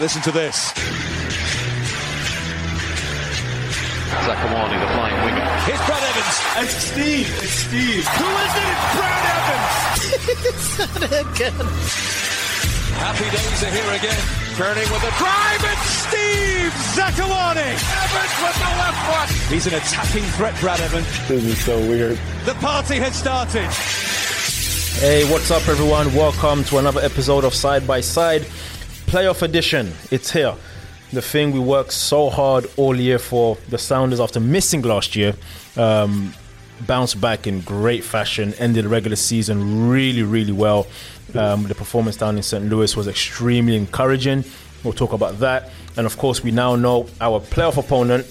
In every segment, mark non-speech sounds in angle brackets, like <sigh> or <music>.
Listen to this. Zakuani, the flying winger. Here's Brad Evans. It's Steve. It's Steve. Who is it? It's Brad Evans. <laughs> It's again. Happy days are here again. Turning with a drive, it's Steve Zakuani. Evans with the left foot. He's an attacking threat, Brad Evans. This is so weird. The party has started. Hey, what's up, everyone? Welcome to another episode of Side by Side Playoff Edition. It's here. The thing we worked so hard all year for. The Sounders, after missing last year, um, bounced back in great fashion, ended the regular season really, really well. Um, the performance down in St. Louis was extremely encouraging. We'll talk about that. And of course, we now know our playoff opponent,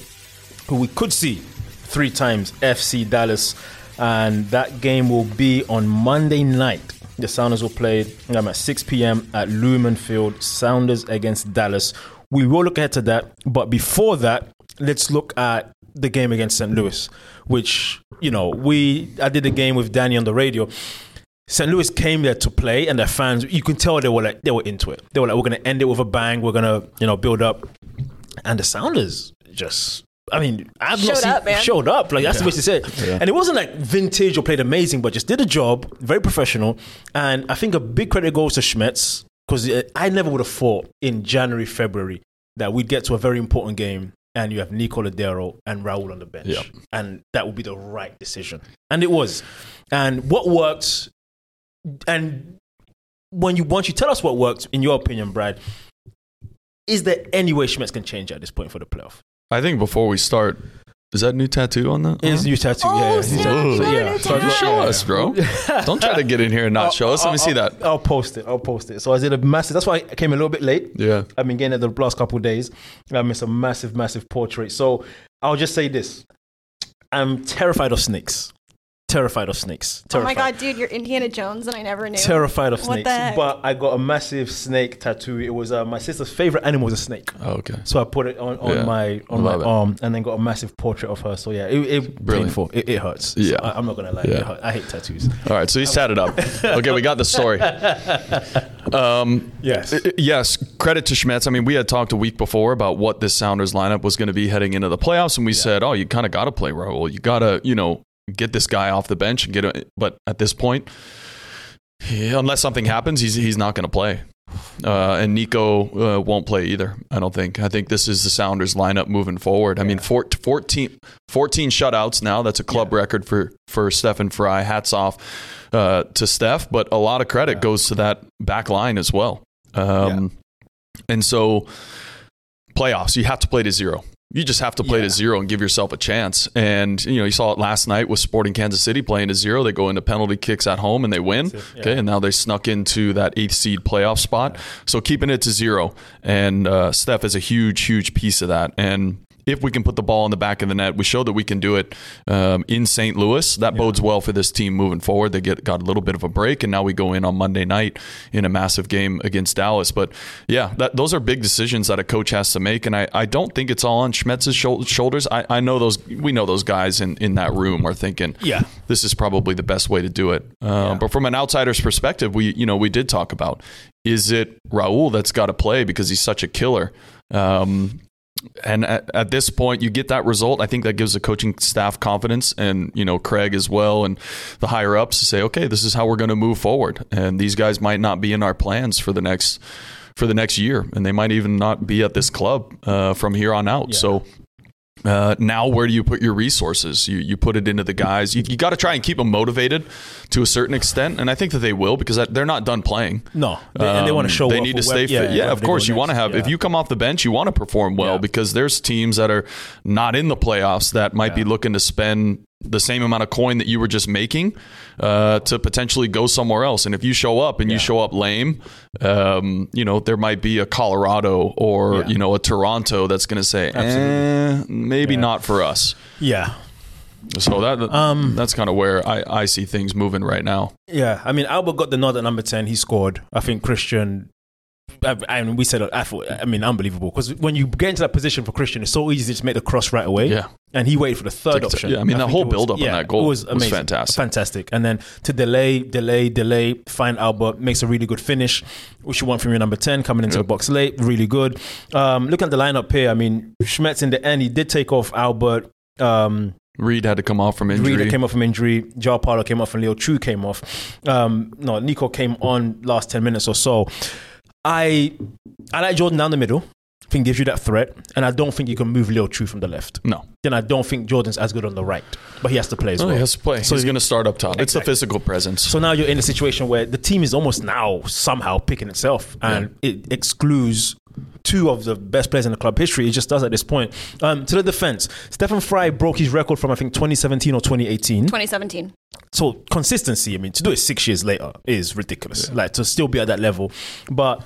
who we could see three times FC Dallas. And that game will be on Monday night. The Sounders will play um, at 6 p.m. at Lumen Field. Sounders against Dallas. We will look ahead to that. But before that, let's look at the game against St. Louis, which, you know, we I did a game with Danny on the radio. St. Louis came there to play, and their fans, you can tell they were like they were into it. They were like, "We're going to end it with a bang. We're going to, you know, build up." And the Sounders just, I mean, I've not Showed seen up, man. showed up. Like that's the way to say it. And it wasn't like vintage or played amazing, but just did a job, very professional. And I think a big credit goes to Schmetz because uh, I never would have thought in January, February that we'd get to a very important game. And you have Nico Lodeiro and Raul on the bench. Yep. And that would be the right decision. And it was. And what worked and when you once you tell us what worked, in your opinion, Brad, is there any way Schmetz can change at this point for the playoff? I think before we start, is that new tattoo on that? It is new tattoo. Oh, yeah, yeah. snap. So, Show yeah. it So I just- Show us, bro. <laughs> Don't try to get in here and not show us. Let me see that. I'll, I'll post it. I'll post it. So I did a massive. That's why I came a little bit late. Yeah. I've been getting it the last couple of days. I missed a massive, massive portrait. So I'll just say this: I'm terrified of snakes. Terrified of snakes. Terrified. Oh my god, dude, you're Indiana Jones, and I never knew. Terrified of What snakes. the heck? But I got a massive snake tattoo. It was uh, my sister's favorite animal was a snake. Oh, okay. So I put it on, on Yeah. my on Love my it. arm, and then got a massive portrait of her. So yeah, it, it Brilliant. painful. It, it hurts. So Yeah. I, am not gonna lie. Yeah. It hurt. I hate tattoos. All right. So he's tatted up. <laughs> Okay, we got the story. Um, Yes. I- I- yes, credit to Schmetz. I mean, we had talked a week before about what this Sounders lineup was going to be heading into the playoffs, and we said, "Oh, you kind of got to play Raul. You got to, you know, get this guy off the bench and get him." But at this point, unless something happens, he's he's not going to play. Uh, and Nico uh, won't play either. I don't think. I think this is the Sounders lineup moving forward. I mean, four, 14, 14 shutouts now. That's a club record for for Stefan Frei. Hats off uh, to Steph, but a lot of credit goes to that back line as well. Um, And so, playoffs, you have to play to zero. You just have to play Yeah. to zero and give yourself a chance. And you know, you saw it last night with Sporting Kansas City playing to zero. They go into penalty kicks at home and they win. Yeah. Okay, and now they snuck into that eighth seed playoff spot. So keeping it to zero, and uh, Steph is a huge, huge piece of that. And if we can put the ball in the back of the net, we showed that we can do it um, in St. Louis. That bodes well for this team moving forward. They get got a little bit of a break, and now we go in on Monday night in a massive game against Dallas. But yeah, that, those are big decisions that a coach has to make, and I, I don't think it's all on Schmetz's shoulders. I, I know those we know those guys in, in that room are thinking, Yeah. this is probably the best way to do it. Um, But from an outsider's perspective, we you know we did talk about is it Raul that's got to play because he's such a killer. Um, and at, at this point, you get that result. I think that gives the coaching staff confidence, and you know Craig as well, and the higher ups to say, okay, this is how we're going to move forward. And these guys might not be in our plans for the next for the next year, and they might even not be at this club uh, from here on out. So uh, now, where do you put your resources? You you put it into the guys. You, you got to try and keep them motivated to a certain extent, and I think that they will because that, they're not done playing. No, they, and they want Um, to show. They need to stay fit. Yeah, wherever of course. You want to have. If you come off the bench, you want to perform well Yeah. because there's teams that are not in the playoffs that might be looking to spend the same amount of coin that you were just making uh, to potentially go somewhere else. And if you show up and you show up lame, um, you know there might be a Colorado or Yeah. you know a Toronto that's going to say, eh, maybe Yeah. not for us. Yeah, So that Um, that's kind of where I, I see things moving right now. yeah. I mean, Albert got the nod at number ten. He scored. I think Christian I, I mean, we said I thought I mean unbelievable because when you get into that position for Christian, it's so easy to just make the cross right away. Yeah. and he waited for the third option. yeah, I mean, that think whole build-up on that goal it was, was amazing. fantastic. fantastic. And then to delay, delay, delay, find Albert makes a really good finish, which you want from your number ten coming into the box late, really good. Um, looking at the lineup here, I mean, Schmetz in the end he did take off Albert. Um, Reed had to come off from injury. Reader came off from injury. João Paulo came off, and Leo Chu came off. Um, no, Nico came on last ten minutes or so. I I like Jordan down the middle. I think gives you that threat, and I don't think you can move Leo Chu from the left. no. Then I don't think Jordan's as good on the right, but he has to play as Oh, well. he has to play. So He's going to start up top. It's the Exactly. physical presence. So now you're in a situation where the team is almost now somehow picking itself, and it excludes two of the best players in the club history. It just does at this point. Um, to the defense, Stefan Frei broke his record from I think 2017 or 2018. 2017. So consistency, I mean, to do it six years later is ridiculous. Like to still be at that level. But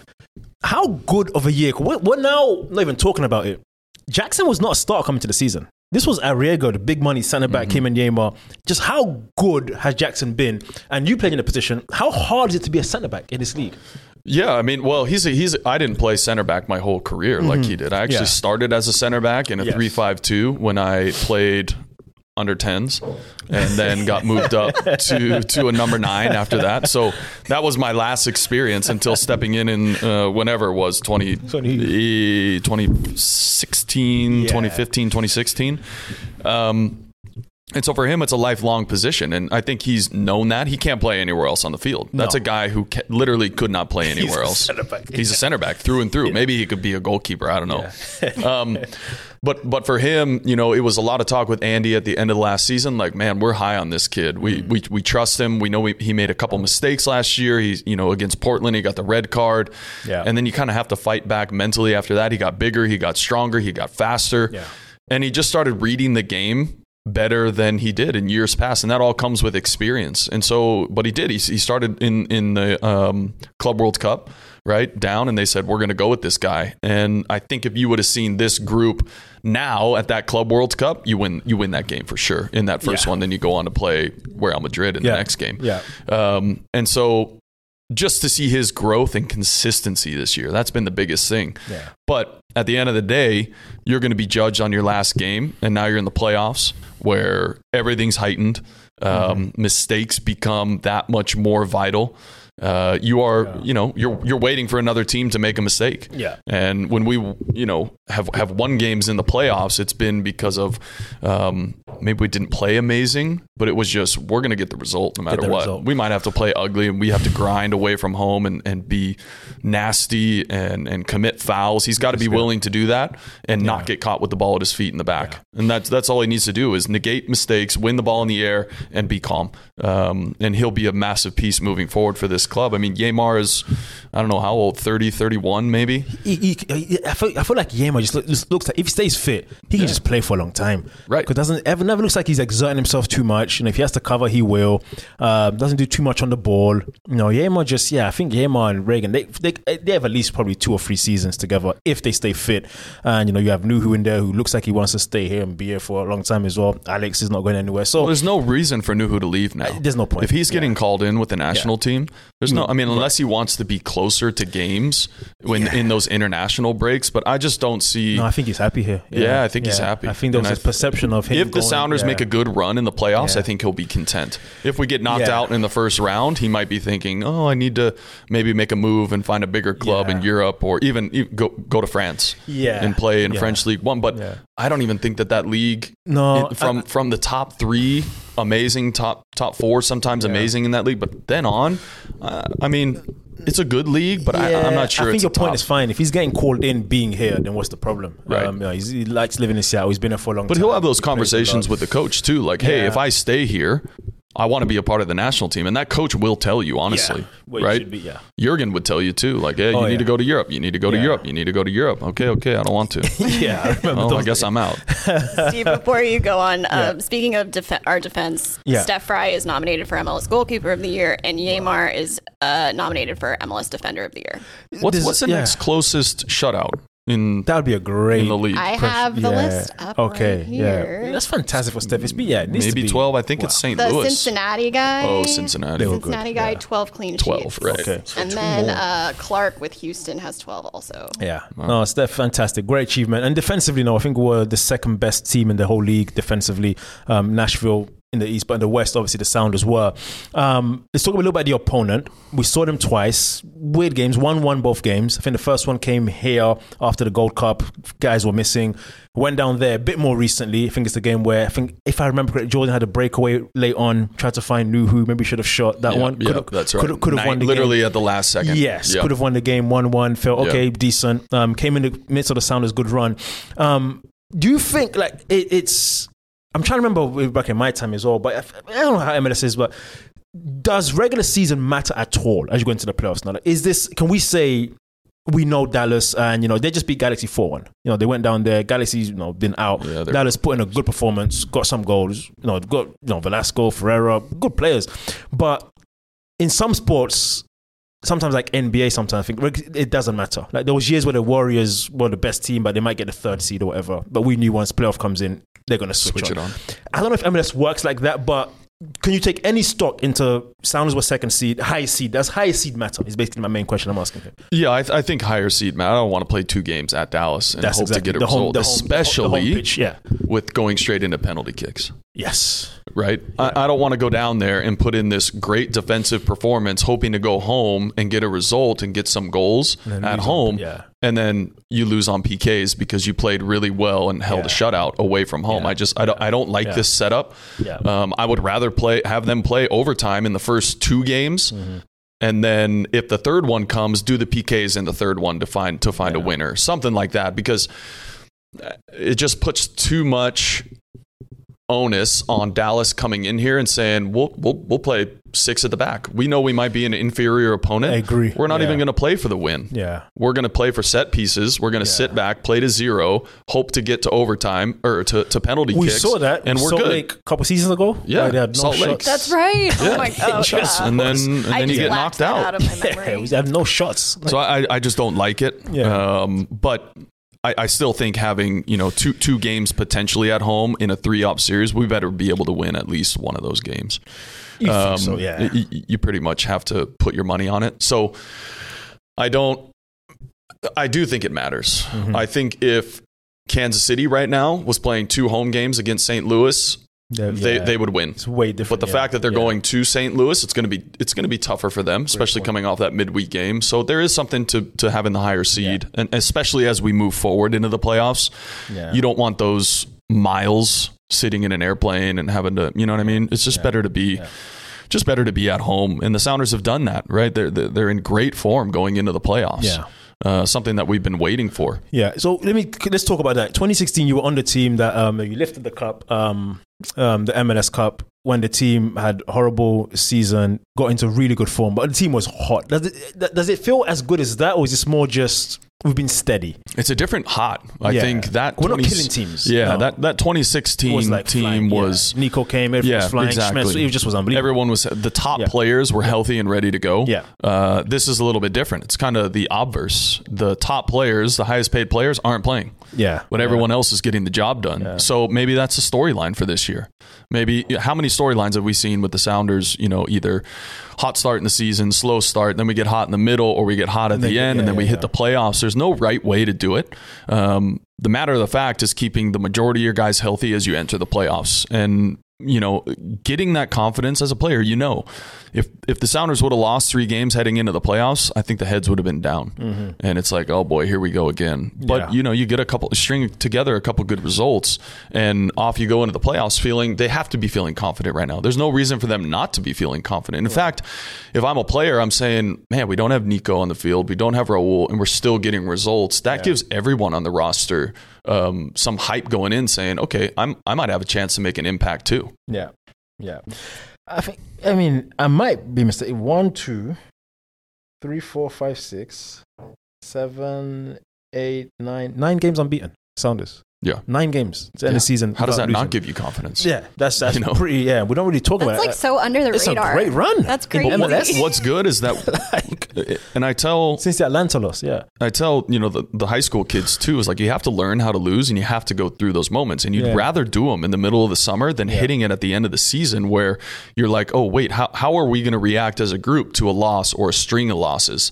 how good of a year? We're, we're now not even talking about it. Jackson was not a star coming to the season. This was Arriego, the big money centre back, came in Yeimar. Just how good has Jackson been? And you played in a position. How hard is it to be a centre back in this league? Yeah, I mean, well, he's a, he's. A, I didn't play center back my whole career like he did. I actually Mm-hmm. Yeah. started as a center back in a Yes. three five two when I played under tens, and then got moved up to to a number nine after that. So that was my last experience until stepping in in uh, whenever it was 20, 20. 2016, Yeah. 2015, 2016. Um, and so for him, it's a lifelong position, and I think he's known that he can't play anywhere else on the field. That's No. a guy who ca- literally could not play <laughs> anywhere a else. center back. He's a center back through and through. Maybe he could be a goalkeeper. I don't know. <laughs> um, but but for him, you know, it was a lot of talk with Andy at the end of the last season. Like, man, we're high on this kid. We we, we trust him. We know we, he made a couple mistakes last year. He's you know against Portland, he got the red card. Yeah. And then you kind of have to fight back mentally after that. He got bigger. He got stronger. He got faster. Yeah. And he just started reading the game better than he did in years past, and that all comes with experience. And so, but he did. He, he started in in the um, Club World Cup, right down, and they said we're going to go with this guy. And I think if you would have seen this group now at that Club World Cup, you win you win that game for sure in that first Yeah. one. Then you go on to play Real Madrid in Yeah. the next game. Yeah. Um, and so just to see his growth and consistency this year, that's been the biggest thing. Yeah. But at the end of the day, you're going to be judged on your last game, and now you're in the playoffs where everything's heightened. Um, Mistakes become that much more vital. Uh, you are, you know, you're you're waiting for another team to make a mistake. Yeah. And when we, you know, have have won games in the playoffs, it's been because of um, maybe we didn't play amazing, but it was just we're going to get the result no matter what. result. We might have to play ugly, and we have to grind away from home and, and be nasty and and commit fouls. He's got to be willing to do that and not get caught with the ball at his feet in the back. And that's that's all he needs to do is negate mistakes, win the ball in the air, and be calm. Um, and he'll be a massive piece moving forward for this club. I mean, Yeimar is I don't know how old, 30, 31 maybe. He, he, I feel I feel like Yeimar just, look, just looks like if he stays fit, he can just play for a long time. Right. Because doesn't ever never looks like he's exerting himself too much. And if he has to cover, he will. Uh, doesn't do too much on the ball. You know, Yeimar just yeah. I think Yeimar and Ragen they, they they have at least probably two or three seasons together if they stay fit. And you know, you have Nouhou in there who looks like he wants to stay here and be here for a long time as well. Alex is not going anywhere. So Well, there's no reason for Nouhou to leave now. There's no point. If he's getting Yeah. called in with the national Yeah. team, there's no. Hmm. I mean, unless he wants to be closer to games when in those international breaks. But I just don't see. no, I think he's happy here. Yeah, I think he's happy. I think there was And this I- perception of him. if the Sounders yeah. make a good run in the playoffs, Yeah. I think he'll be content. If we get knocked Yeah. out in the first round, he might be thinking, "Oh, I need to maybe make a move and find a bigger club in Europe, or even e- go go to France, Yeah. and play in Yeah. French League One." But Yeah. I don't even think that that league, No, in- from I- from the top three, amazing top top four, sometimes amazing in that league, but then on, uh, I mean, it's a good league, but I, I'm not sure. I think your point top. is fine. If he's getting called in being here, then what's the problem? Right. Um, you know, he's, he likes living in Seattle. He's been there for a long But time. But he'll have those He conversations with the coach too. Like, hey, if I stay here, I want to be a part of the national team, and that coach will tell you honestly, Yeah. Well, right? should be, yeah. Jurgen would tell you too. Like, hey, you Oh, need yeah. to go to Europe. You need to go to Europe. You need to go to Europe. Okay, okay, I don't want to. <laughs> yeah, I remember oh, I guess days. I'm out. <laughs> Steve, before you go on, Yeah. um, speaking of def- our defense, Yeah. Steph Frei is nominated for MLS Goalkeeper of the Year, and Yeimar is uh, nominated for MLS Defender of the Year. What's This- what's the yeah. next closest shutout? In That would be a great. in the league. I have the yeah. list up Okay, right here. yeah, that's fantastic for Steph. It's yeah, it needs to Maybe be- 12. I think wow. it's St. The Louis. Cincinnati guy. Oh, Cincinnati. They were good, Cincinnati guy, yeah. 12 clean 12, sheets. right. Okay. And then uh, Clark with Houston has 12 also. Yeah, no, Steph, fantastic, great achievement. And defensively, no, I think we're the second best team in the whole league defensively. Um, Nashville in the East, but in the West, obviously the Sounders were. Um, let's talk a little bit about the opponent. We saw them twice, weird games, one-one both games. I think the first one came here after the Gold Cup. Guys were missing. Went down there a bit more recently. I think it's the game where I think, if I remember correctly, Jordan had a breakaway late on, tried to find Nouhou. Maybe should have shot that Yeah, one. yeah, Could've- that's right. Could have, could have Night- won the literally game. at the last second. Yes, Yeah. could have won the game one one. Felt okay, decent. Um, came in the midst of the Sounders' good run. Um, do you think like it, it's? I'm trying to remember back in my time as well, but I, don't know how MLS is, but does regular season matter at all as you go into the playoffs now? Is this? Can we say? We know Dallas, and you know they just beat Galaxy four one. You know they went down there. Galaxy's you know been out. Yeah, Dallas put in a good performance, got some goals. You know got you know Velasco, Ferreira, good players. But in some sports, sometimes like NBA, sometimes I think it doesn't matter. Like there was years where the Warriors were the best team, but they might get the third seed or whatever. But we knew once playoff comes in, they're gonna switch, Switch on. it on. I don't know if MLS works like that, but can you take any stock into Sounders were second seed, highest seed? Does highest seed matter? Is basically my main question I'm asking. Here. Yeah, I, I think higher seed, man. I don't want to play two games at Dallas and That's hope exactly to get a result, home- the home- especially home pitch, yeah. with going straight into penalty kicks. Yes. Right? I, I don't want to go down there and put in this great defensive performance, hoping to go home and get a result and get some goals at on- home. yeah. And then you lose on PKs because you played really well and held a shutout away from home. Yeah. I just I don't I don't like Yeah. this setup. Yeah. Um, I would rather play have them play overtime in the first two games. Mm-hmm. And then if the third one comes, do the PKs in the third one to find to find a winner, something like that, because it just puts too much onus on Dallas coming in here and saying we'll we'll we'll play six at the back. We know we might be an inferior opponent. I agree. We're not Yeah. even going to play for the win. Yeah. We're going to play for set pieces. We're going to sit back, play to zero, hope to get to overtime or to, to penalty We kicks. saw that. and we're Salt good. Lake a couple seasons ago. Yeah, where they had no Salt Lake. shots. That's right. Oh my god. <laughs> Yes, and then and I then you get knocked out. out of my <laughs> Yeah, we had no shots. So I, I just don't like it. Yeah. Um, but I, I still think having you know two two games potentially at home in a three up series, we better be able to win at least one of those games. You Um, so, yeah. y- y- you pretty much have to put your money on it. So I don't. I do think it matters. Mm-hmm. I think if Kansas City right now was playing two home games against St. Louis, Yeah, they they would win. It's way different. But the yeah. fact that they're Yeah. going to St. Louis, it's going to be it's to be tougher for them, especially coming off that midweek game. So there is something to to having the higher seed, and especially as we move forward into the playoffs, Yeah. you don't want those miles sitting in an airplane and having to, you know what I mean? It's just better to be. Just better to be at home, and the Sounders have done that, right? They're they're they're in great form going into the playoffs. Yeah. uh, something that we've been waiting for. Yeah. So let me let's talk about that. 2016, you were on the team that um, you lifted the cup, um, um, the MLS Cup, when the team had horrible season, got into really good form, but the team was hot. Does it, does it feel as good as that, or is this more just we've been steady? It's a different hot. I Yeah. think that We're not killing teams. Yeah, No. that that 2016 was like team flying, yeah. was Nico came, everything yeah, was flying. exactly. Schmetz, it just was unbelievable. Everyone was the top Yeah. players were healthy and ready to go. Yeah. Uh, this is a little bit different. It's kind of the obverse. The top players, the highest paid players, aren't playing. Yeah, But everyone else is getting the job done. So maybe that's a storyline for this year. Maybe how many storylines have we seen with the Sounders? You know, either hot start in the season, slow start, then we get hot in the middle, or we get hot at then- the end, yeah, and then we hit yeah. the playoffs. There's no right way to do it. Um, the matter of the fact is keeping the majority of your guys healthy as you enter the playoffs, and you know, getting that confidence as a player. You know, if if the Sounders would have lost three games heading into the playoffs, I think the heads would have been down, and it's like, oh boy, here we go again. But Mm-hmm. Yeah. you know, you get a couple string together a couple good results, and off you go into the playoffs, feeling they have to be feeling confident right now. There's no reason for them not to be feeling confident. In fact, if I'm a player, I'm saying, man, we don't have Nico on the field, we don't have Raul, and we're still getting results. That gives everyone on the roster um, some hype going in, saying, okay, I'm I might have a chance to make an impact too. Yeah, yeah. I think. I mean, I might be mistaken. One, two, three, four, five, six, seven, eight, nine, nine games unbeaten. Sounders. Yeah. nine games to end Yeah. the season. How does without that not give you confidence? Yeah, that's that's You know? pretty. Yeah, we don't really talk That's about It's like it. so under the It's a radar. great run That's in crazy. MLS. <laughs> What's good is that, Like, <laughs> and I tell since the Atlanta loss, yeah, I tell you know the, the high school kids too is like you have to learn how to lose and you have to go through those moments and you'd Yeah. rather do them in the middle of the summer than hitting it at the end of the season where you're like oh wait how, how are we going to react as a group to a loss or a string of losses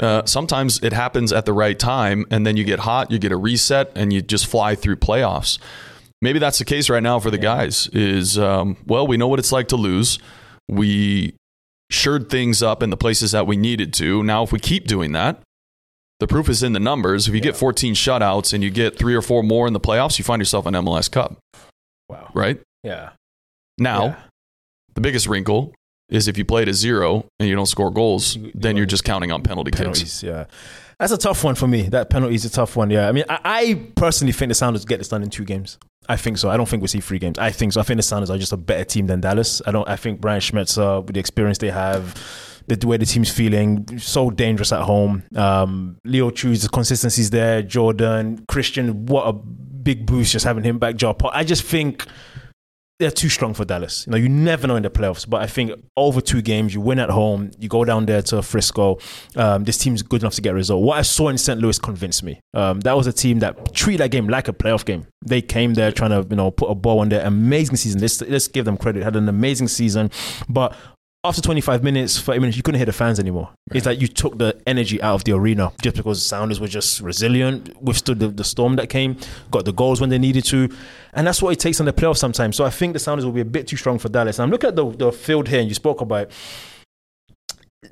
uh, sometimes it happens at the right time and then you get hot you get a reset and you just fly through playoffs maybe that's the case right now for the guys is um, well we know what it's like to lose we shored things up in the places that we needed to now if we keep doing that the proof is in the numbers. If you get 14 shutouts and you get three or four more in the playoffs, you find yourself an MLS Cup, wow, right? yeah. Now, Yeah. the biggest wrinkle is if you play to zero and you don't score goals, You- you then you're just counting on penalty kicks. Yeah, that's a tough one for me. That penalty is a tough one. Yeah, I mean, I, I personally think the Sounders get this done in two games. I think so. I don't think we see three games. I think so. I think the Sounders are just a better team than Dallas. I don't. I think Brian Schmetzer, with the experience they have, the way the team's feeling, so dangerous at home. Um, Leo Chu's the consistency's there. Jordan, Christian, what a big boost just having him back. Paul. I just think they're too strong for Dallas. You know, you never know in the playoffs, but I think over two games, you win at home, you go down there to Frisco. Um, this team's good enough to get a result. What I saw in St. Louis convinced me. Um, that was a team that treated that game like a playoff game. They came there trying to, you know, put a ball on their amazing season. Let's, let's give them credit. Had an amazing season, but after 25 minutes, 30 minutes, you couldn't hear the fans anymore. It's like you took the energy out of the arena just because the Sounders were just resilient, withstood the, the storm that came, got the goals when they needed to. And that's what it takes in the playoffs sometimes. So I think the Sounders will be a bit too strong for Dallas. And I'm looking at the, the field here, and you spoke about it.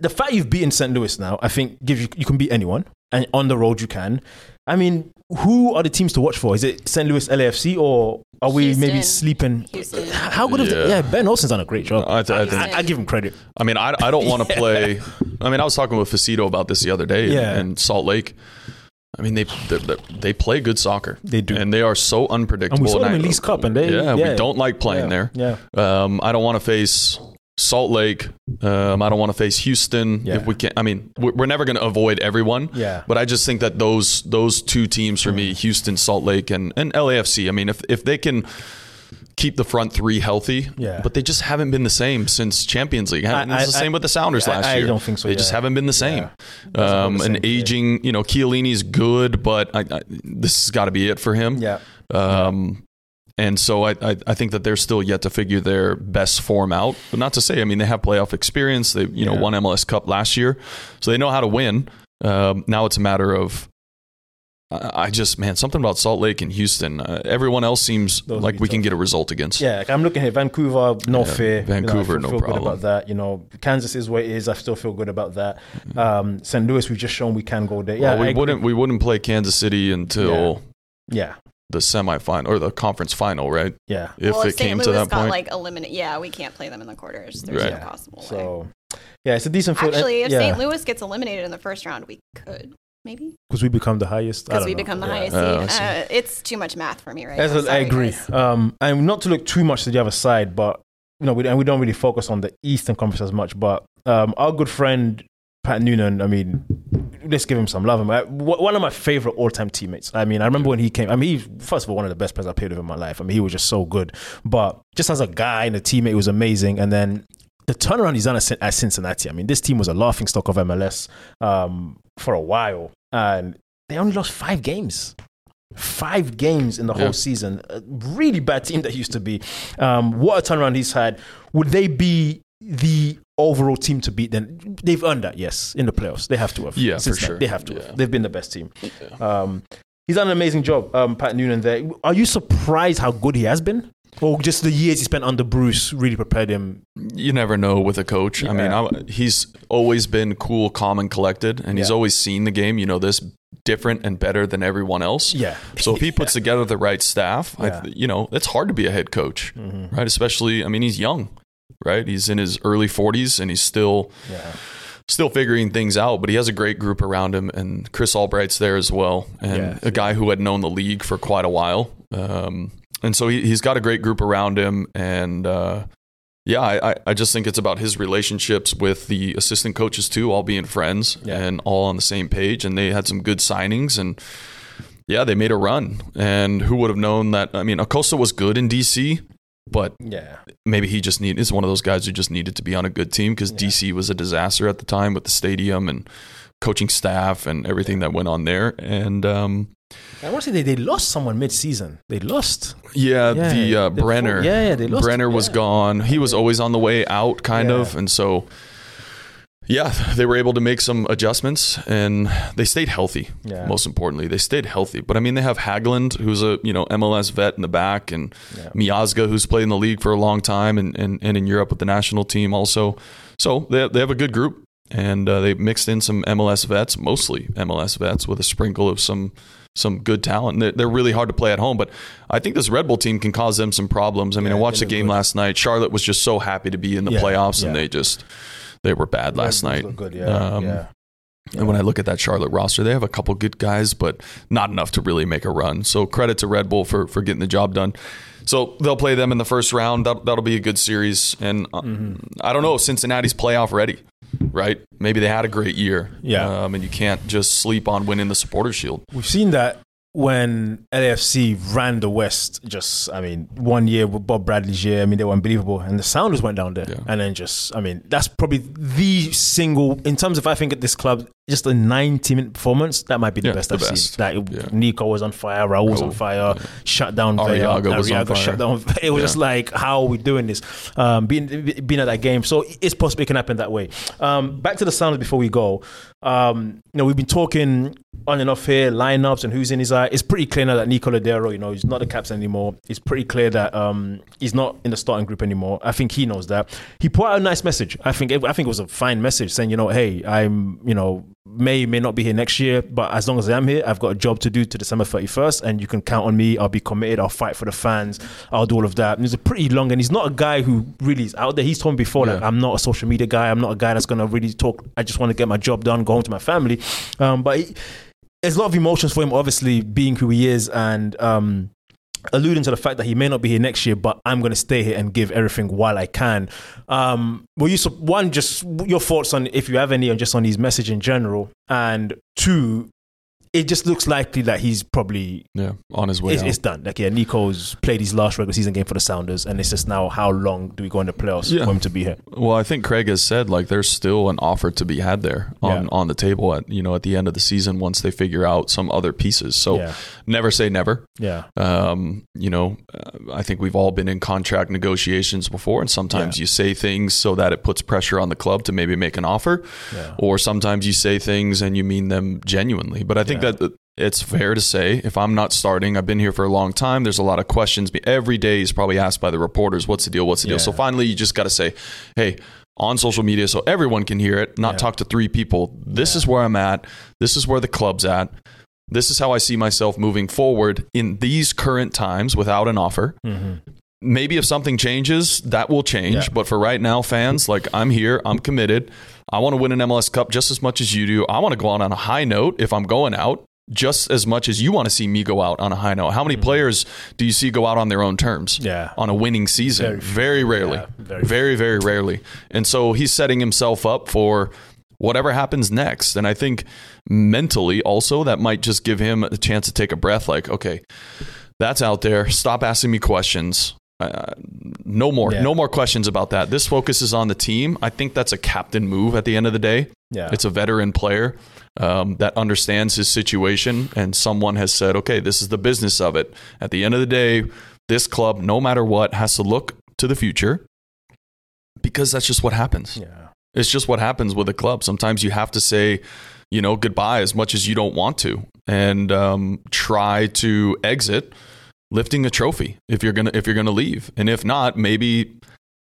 the fact you've beaten St. Louis now, I think gives you you can beat anyone, and on the road you can. I mean, who are the teams to watch for? Is it St. Louis LAFC or are we maybe sleeping? Houston. How good is Yeah. it? Yeah, Ben Olsen's done a great job. I, I think. I, I give him credit. I mean, I, I don't want to <laughs> play. I mean, I was talking with Facito about this the other day Yeah. in, in Salt Lake. I mean, they they they play good soccer. They do. and they are so unpredictable. And we saw them I- in Leagues Cup, and they yeah, yeah, we don't like playing yeah, there. Yeah, Um, I don't want to face Salt Lake. Um, I don't want to face Houston. Yeah. If we can, I mean, we're, never going to avoid everyone. Yeah. But I just think that those those two teams for me, Houston, Salt Lake, and and LAFC. I mean, if if they can keep the front three healthy, Yeah. But they just haven't been the same since Champions League. I- it's the I- same with the Sounders I- last I year. don't think so, They just haven't been the same. Yeah. Um, the an same, yeah. aging, you know, Chiellini's good, but I, I, this has got to be it for him. yeah. Um, and so I, I, I think that they're still yet to figure their best form out. But not to say, I mean, they have playoff experience. They, you know, won MLS Cup last year, so they know how to win. Um, now it's a matter of. I I just man, something about Salt Lake and Houston. Uh, everyone else seems Those like we can get a result against. Yeah, I'm looking at Vancouver, no Yeah, fear. Vancouver, you know, I no feel, feel problem. good about that. You know, Kansas is where it is. I still feel good about that. Um, St. Louis, we've just shown we can go there. Yeah, Well, we wouldn't we wouldn't play Kansas City until Yeah, the semifinal or the conference final, right? yeah. If well, it if came Louis to that got point. like eliminate. yeah, we can't play them in the quarters. There's Right. no yeah. possible way. So, yeah, it's a decent field. Actually, if yeah, St. Louis gets eliminated in the first round, we could maybe because we become the highest. Because we know. become the Yeah. highest I Uh, it's too much math for me right That's now. what I agree. guys. Um, and not to look too much to the other side, but you know, we, and we don't really focus on the Eastern Conference as much. But um, our good friend Pat Noonan, I mean, let's give him some love. W- one of my favorite all-time teammates. I mean, I remember when he came. I mean, he first of all one of the best players I played with in my life. I mean, he was just so good. But just as a guy and a teammate, he was amazing. And then the turnaround he's done at at Cincinnati. I mean, this team was a laughing stock of MLS um, for a while, and they only lost five games. Five games in the Yeah. whole season. A really bad team that used to be. Um, what a turnaround he's had. Would they be the overall team to beat? Then they've earned that. Yes, in the playoffs, they have to have. Yeah, for Cincinnati. sure. They have to. Yeah. Have. They've been the best team. Um, he's done an amazing job, um, Pat Noonan. There. Are you surprised how good he has been? Or just the years he spent under Bruce really prepared him you never know with a coach. I mean, Yeah. I, he's always been cool, calm, and collected, and he's Yeah. always seen the game. You know, this different and better than everyone else. Yeah. So if he puts together the right staff, Yeah. Mm-hmm. I, you know, it's hard to be a head coach, right? Especially, I mean, he's young, right? He's in his early forties, and he's still Yeah. still figuring things out. But he has a great group around him, and Chris Albright's there as well, and Yeah. a guy who had known the league for quite a while. Um, and so he, he's got a great group around him, and uh, yeah, I, I- I just think it's about his relationships with the assistant coaches too, all being friends Yeah. and all on the same page. And they had some good signings, and yeah, they made a run. And who would have known that? I mean, Acosta was good in DC, but Yeah. maybe he just need is one of those guys who just needed to be on a good team because DC was a disaster at the time with the stadium and coaching staff and everything that went on there. And um, I want to say they, they lost someone mid-season. They lost. yeah, Yeah, the uh, Brenner, yeah, yeah, they lost- Brenner was yeah. gone. He was always on the way out, kind Yeah. of, and so. Yeah, they were able to make some adjustments and they stayed healthy. Yeah. Most importantly, they stayed healthy. But I mean, they have Hagglund, who's a you know MLS vet in the back, and Yeah. Miazga, who's played in the league for a long time and, and, and in Europe with the national team also. So they, they have a good group and uh, they mixed in some MLS vets, mostly MLS vets, with a sprinkle of some some good talent. They're, they're really hard to play at home, but I think this Red Bull team can cause them some problems. I mean, Yeah, I watched the game last night. Charlotte was just so happy to be in the playoffs, and they just they were bad last night. Good, yeah. Um, yeah. And when I look at that Charlotte roster, they have a couple good guys, but not enough to really make a run. So credit to Red Bull for for getting the job done. So they'll play them in the first round. That, that'll be a good series. And uh, Mm-hmm. I don't know, Cincinnati's playoff ready, right? Maybe they had a great year. Yeah. Um, and you can't just sleep on winning the Supporters Shield. We've seen that when LAFC ran the West. Just, I mean, one year with Bob Bradley's year. I mean, they were unbelievable, and the Sounders went down there, Yeah. and then just, I mean, that's probably the single in terms of I think at this club, just a ninety-minute performance that might be the Yeah, best the I've best. seen. That Yeah. Nico was on fire, Raul was on fire, shut down was on fire. shut down. It was Yeah. just like, how are we doing this? Um, being being at that game, so it's possible it can happen that way. Um, back to the Sounders before we go. Um, you know, we've been talking on and off here, lineups and who's in his eye. It's pretty clear now that Nico Lodeiro, you know, he's not the captain anymore. It's pretty clear that um, he's not in the starting group anymore. I think he knows that. He put out a nice message. I think I think it was a fine message saying, you know, hey, I'm, you know, may may not be here next year, but as long as I am here, I've got a job to do to December 31st, and you can count on me. I'll be committed. I'll fight for the fans. I'll do all of that. And he's a pretty long, and he's not a guy who really is out there. He's told me before, like, I'm not a social media guy. I'm not a guy that's gonna really talk. I just want to get my job done, go home to my family. Um, but he, there's a lot of emotions for him, obviously being who he is, and um, alluding to the fact that he may not be here next year, but I'm going to stay here and give everything while I can. Um, will you one just your thoughts on if you have any, on just on his message in general, and two, it just looks likely that he's probably Yeah, on his way it's, it's done. Like yeah, Nico's played his last regular season game for the Sounders, and it's just now how long do we go in the playoffs Yeah. for him to be here? Well, I think Craig has said like there's still an offer to be had there on, Yeah. on the table at you know at the end of the season once they figure out some other pieces. So Yeah. never say never. Yeah, Um, you know, uh, I think we've all been in contract negotiations before, and sometimes you say things so that it puts pressure on the club to maybe make an offer, Yeah. or sometimes you say things and you mean them genuinely. But I think Yeah. that it's fair to say if I'm not starting, I've been here for a long time. There's a lot of questions. Every day is probably asked by the reporters, "What's the deal? What's the deal?" So finally, you just got to say, "Hey." On social media, so everyone can hear it, not Yeah. talk to three people. This is where I'm at. This is where the club's at. This is how I see myself moving forward in these current times without an offer. Mm-hmm. Maybe if something changes, that will change. Yeah. But for right now, fans, like I'm here, I'm committed. I want to win an MLS Cup just as much as you do. I want to go out on a high note if I'm going out, just as much as you want to see me go out on a high note. How many players do you see go out on their own terms? Mm-hmm. Yeah. On a winning season? Very Very, rarely. Yeah, very very, very rarely. And so he's setting himself up for whatever happens next. And I think mentally also that might just give him a chance to take a breath like, okay, that's out there. Stop asking me questions. Uh, no more, Yeah. no more questions about that. This focuses on the team. I think that's a captain move at the end of the day. Yeah. It's a veteran player um, that understands his situation, and someone has said, okay, this is the business of it. At the end of the day, this club, no matter what, has to look to the future because that's just what happens. yeah, It's just what happens with a club. Sometimes you have to say, you know, goodbye as much as you don't want to, and um, try to exit lifting a trophy if you're gonna if you're gonna leave, and if not, maybe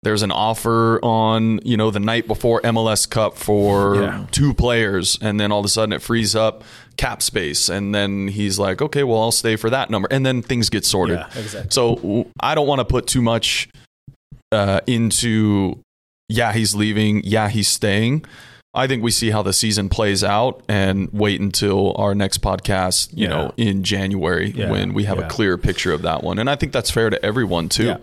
there's an offer on you know the night before MLS Cup for Yeah. two players, and then all of a sudden it frees up cap space, and then he's like, okay, well I'll stay for that number, and then things get sorted. Yeah, exactly. So I don't want to put too much uh, into, yeah, he's leaving, yeah, he's staying. I think we see how the season plays out and wait until our next podcast, you Yeah. know, in January Yeah, when we have yeah. a clear picture of that one. And I think that's fair to everyone too.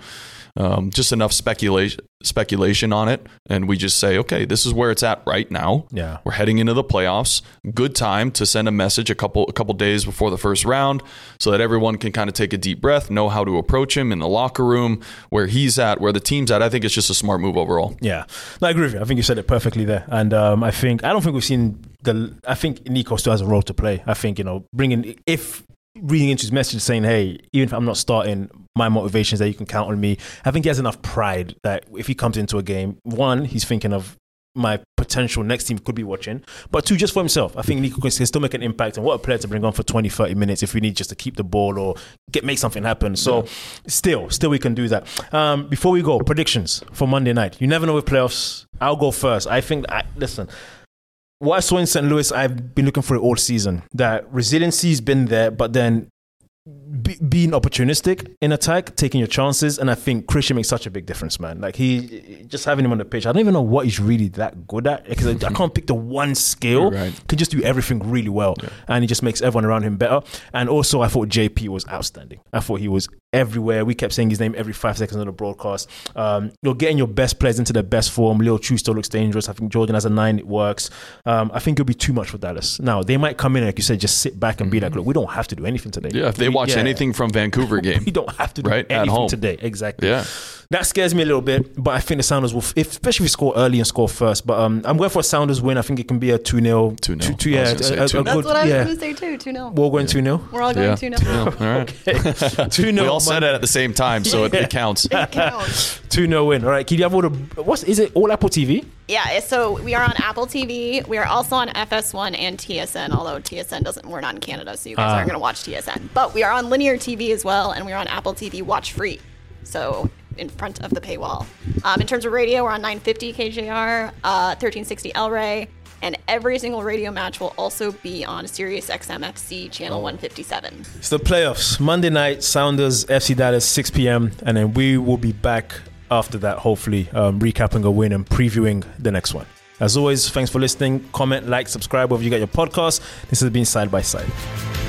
Um, just enough speculation speculation on it, and we just say, okay, this is where it's at right now. Yeah. we're heading into the playoffs. Good time to send a message a couple a couple days before the first round, so that everyone can kind of take a deep breath, know how to approach him in the locker room, where he's at, where the team's at. I think it's just a smart move overall. Yeah, no, I agree with you. I think you said it perfectly there, and um, I think I don't think we've seen the. I think Nico still has a role to play. I think you know bringing if reading into his message saying, "Hey, even if I'm not starting, my motivation is that you can count on me." I think he has enough pride that if he comes into a game, one, he's thinking of my potential next team could be watching, but two, just for himself. I think Nico can still make an impact, and what a player to bring on for 20, 30 minutes if we need just to keep the ball or get make something happen. So, still, still we can do that. Um, before we go, predictions for Monday night. You never know with playoffs. I'll go first. I think. I, listen, what I saw in St. Louis, I've been looking for it all season. That resiliency's been there, but then be, being opportunistic in attack, taking your chances, and I think Christian makes such a big difference, man. Like he, just having him on the pitch, I don't even know what he's really that good at because I, I <laughs> can't pick the one skill. Right. Can just do everything really well, and he just makes everyone around him better. And also, I thought JP was outstanding. I thought he was everywhere. We kept saying his name every five seconds on the broadcast. Um, you're getting your best players into their best form. Leo Chu still looks dangerous. I think Jordan has a nine. It works. Um, I think it'll be too much for Dallas. Now they might come in, like you said, just sit back and be like, look, we don't have to do anything today. Yeah, if they watch yeah. Anything from Vancouver <laughs> game, you don't have to do Right, at anything home. today. Exactly. Yeah. That scares me a little bit, but I think the Sounders will, if, especially if we score early and score first. But um, I'm going for a Sounders win. I think it can be a 2 0. 2-0. Two, two, yeah, was gonna say a- a 2-0. That's good- what I was yeah. going to say too. 2 0. We're going 2 0. We're all going yeah, 2 0. Yeah, all right. <laughs> <laughs> 2 0. We all said it at the same time, so it, Yeah. it counts. Counts. 2 0 win. All right. Can you have all the. What's, is it all Apple TV? Yeah, so we are on Apple TV. We are also on FS1 and TSN, although TSN doesn't, we're not in Canada, so you guys Ah. aren't going to watch TSN. But we are on linear TV as well, and we're on Apple TV Watch Free. So in front of the paywall. Um, in terms of radio, we're on 950 KJR, uh, 1360 El Rey, and every single radio match will also be on Sirius XM FC channel 157. It's the playoffs. Monday night, Sounders, FC Dallas, 6 p.m. And then we will be back after that, hopefully, um, recapping a win and previewing the next one. As always, thanks for listening. Comment, like, subscribe wherever you get your podcast. This has been Side by Side.